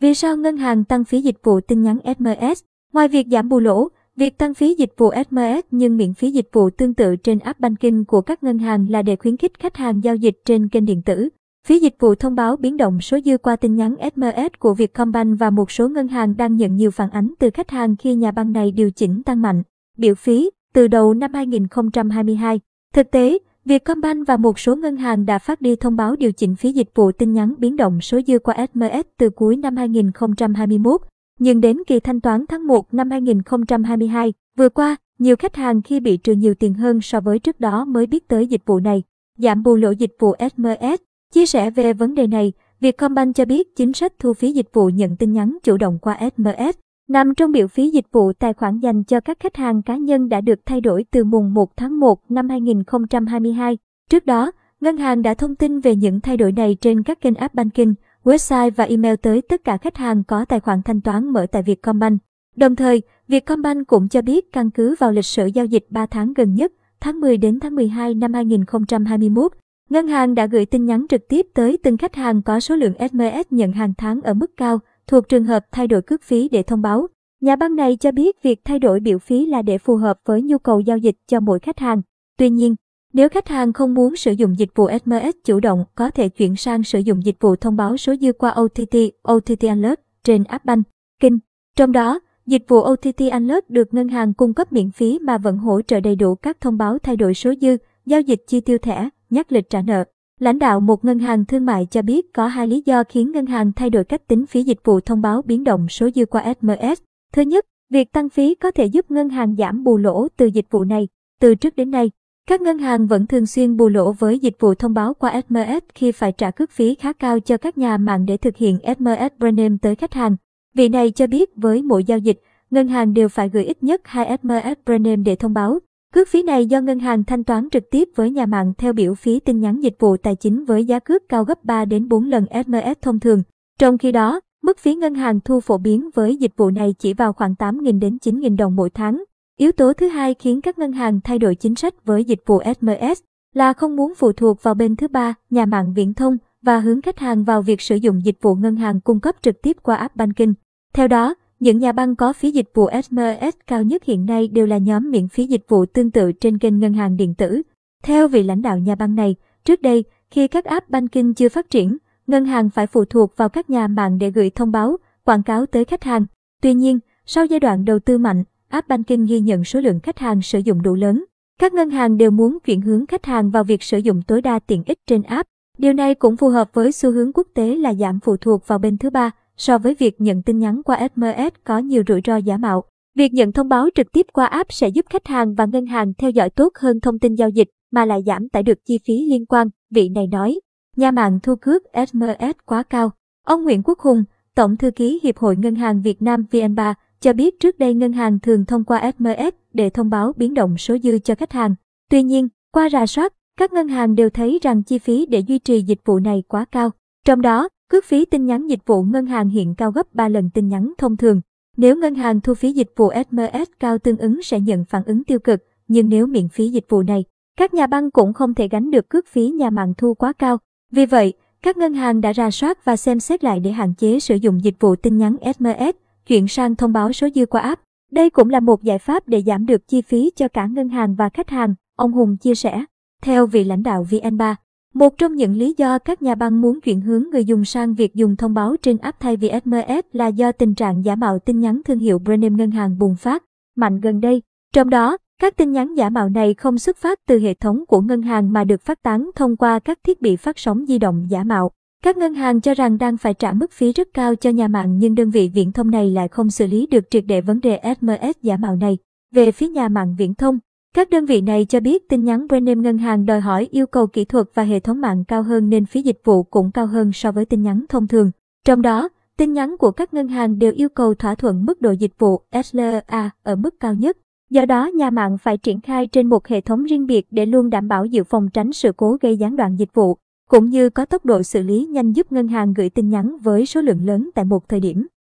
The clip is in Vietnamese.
Vì sao ngân hàng tăng phí dịch vụ tin nhắn SMS? Ngoài việc giảm bù lỗ, việc tăng phí dịch vụ SMS nhưng miễn phí dịch vụ tương tự trên app banking của các ngân hàng là để khuyến khích khách hàng giao dịch trên kênh điện tử. Phí dịch vụ thông báo biến động số dư qua tin nhắn SMS của Vietcombank và một số ngân hàng đang nhận nhiều phản ánh từ khách hàng khi nhà băng này điều chỉnh tăng mạnh. Biểu phí từ đầu năm 2022. Thực tế, Vietcombank và một số ngân hàng đã phát đi thông báo điều chỉnh phí dịch vụ tin nhắn biến động số dư qua SMS từ cuối năm 2021. Nhưng đến kỳ thanh toán tháng 1 năm 2022, vừa qua, nhiều khách hàng khi bị trừ nhiều tiền hơn so với trước đó mới biết tới dịch vụ này. Giảm bù lỗ dịch vụ SMS Chia sẻ về vấn đề này, Vietcombank cho biết chính sách thu phí dịch vụ nhận tin nhắn chủ động qua SMS nằm trong biểu phí dịch vụ tài khoản dành cho các khách hàng cá nhân đã được thay đổi từ mùng 1 tháng 1 năm 2022. Trước đó, ngân hàng đã thông tin về những thay đổi này trên các kênh app banking, website và email tới tất cả khách hàng có tài khoản thanh toán mở tại Vietcombank. Đồng thời, Vietcombank cũng cho biết căn cứ vào lịch sử giao dịch 3 tháng gần nhất, tháng 10 đến tháng 12 năm 2021, ngân hàng đã gửi tin nhắn trực tiếp tới từng khách hàng có số lượng SMS nhận hàng tháng ở mức cao, thuộc trường hợp thay đổi cước phí để thông báo. Nhà băng này cho biết việc thay đổi biểu phí là để phù hợp với nhu cầu giao dịch cho mỗi khách hàng. Tuy nhiên, nếu khách hàng không muốn sử dụng dịch vụ SMS chủ động, có thể chuyển sang sử dụng dịch vụ thông báo số dư qua OTT, OTT Alert trên app banh Kinh. Trong đó, dịch vụ OTT Alert được ngân hàng cung cấp miễn phí mà vẫn hỗ trợ đầy đủ các thông báo thay đổi số dư, giao dịch chi tiêu thẻ, nhắc lịch trả nợ. Lãnh đạo một ngân hàng thương mại cho biết có hai lý do khiến ngân hàng thay đổi cách tính phí dịch vụ thông báo biến động số dư qua SMS. Thứ nhất, việc tăng phí có thể giúp ngân hàng giảm bù lỗ từ dịch vụ này. Từ trước đến nay, các ngân hàng vẫn thường xuyên bù lỗ với dịch vụ thông báo qua SMS khi phải trả cước phí khá cao cho các nhà mạng để thực hiện SMS brand name tới khách hàng. Vị này cho biết với mỗi giao dịch, ngân hàng đều phải gửi ít nhất 2 SMS brand name để thông báo. Cước phí này do ngân hàng thanh toán trực tiếp với nhà mạng theo biểu phí tin nhắn dịch vụ tài chính với giá cước cao gấp 3 đến 4 lần SMS thông thường. Trong khi đó, mức phí ngân hàng thu phổ biến với dịch vụ này chỉ vào khoảng 8.000 đến 9.000 đồng mỗi tháng. Yếu tố thứ hai khiến các ngân hàng thay đổi chính sách với dịch vụ SMS là không muốn phụ thuộc vào bên thứ ba, nhà mạng viễn thông và hướng khách hàng vào việc sử dụng dịch vụ ngân hàng cung cấp trực tiếp qua app banking. Theo đó, những nhà băng có phí dịch vụ SMS cao nhất hiện nay đều là nhóm miễn phí dịch vụ tương tự trên kênh ngân hàng điện tử. Theo vị lãnh đạo nhà băng này, trước đây, khi các app banking chưa phát triển, ngân hàng phải phụ thuộc vào các nhà mạng để gửi thông báo, quảng cáo tới khách hàng. Tuy nhiên, sau giai đoạn đầu tư mạnh, app banking ghi nhận số lượng khách hàng sử dụng đủ lớn. Các ngân hàng đều muốn chuyển hướng khách hàng vào việc sử dụng tối đa tiện ích trên app. Điều này cũng phù hợp với xu hướng quốc tế là giảm phụ thuộc vào bên thứ ba, so với việc nhận tin nhắn qua SMS có nhiều rủi ro giả mạo. Việc nhận thông báo trực tiếp qua app sẽ giúp khách hàng và ngân hàng theo dõi tốt hơn thông tin giao dịch mà lại giảm tải được chi phí liên quan, vị này nói. Nhà mạng thu cước SMS quá cao. Ông Nguyễn Quốc Hùng, Tổng thư ký Hiệp hội Ngân hàng Việt Nam VN3, cho biết trước đây ngân hàng thường thông qua SMS để thông báo biến động số dư cho khách hàng. Tuy nhiên, qua rà soát, các ngân hàng đều thấy rằng chi phí để duy trì dịch vụ này quá cao. Trong đó, Cước phí tin nhắn dịch vụ ngân hàng hiện cao gấp 3 lần tin nhắn thông thường. Nếu ngân hàng thu phí dịch vụ SMS cao tương ứng sẽ nhận phản ứng tiêu cực, nhưng nếu miễn phí dịch vụ này, các nhà băng cũng không thể gánh được cước phí nhà mạng thu quá cao. Vì vậy, các ngân hàng đã ra soát và xem xét lại để hạn chế sử dụng dịch vụ tin nhắn SMS, chuyển sang thông báo số dư qua app. Đây cũng là một giải pháp để giảm được chi phí cho cả ngân hàng và khách hàng, ông Hùng chia sẻ. Theo vị lãnh đạo VN3, một trong những lý do các nhà băng muốn chuyển hướng người dùng sang việc dùng thông báo trên app thay vì SMS là do tình trạng giả mạo tin nhắn thương hiệu brand name ngân hàng bùng phát mạnh gần đây. Trong đó, các tin nhắn giả mạo này không xuất phát từ hệ thống của ngân hàng mà được phát tán thông qua các thiết bị phát sóng di động giả mạo. Các ngân hàng cho rằng đang phải trả mức phí rất cao cho nhà mạng nhưng đơn vị viễn thông này lại không xử lý được triệt để vấn đề SMS giả mạo này. Về phía nhà mạng viễn thông, các đơn vị này cho biết tin nhắn brand name ngân hàng đòi hỏi yêu cầu kỹ thuật và hệ thống mạng cao hơn nên phí dịch vụ cũng cao hơn so với tin nhắn thông thường. Trong đó, tin nhắn của các ngân hàng đều yêu cầu thỏa thuận mức độ dịch vụ SLA ở mức cao nhất. Do đó, nhà mạng phải triển khai trên một hệ thống riêng biệt để luôn đảm bảo dự phòng tránh sự cố gây gián đoạn dịch vụ, cũng như có tốc độ xử lý nhanh giúp ngân hàng gửi tin nhắn với số lượng lớn tại một thời điểm.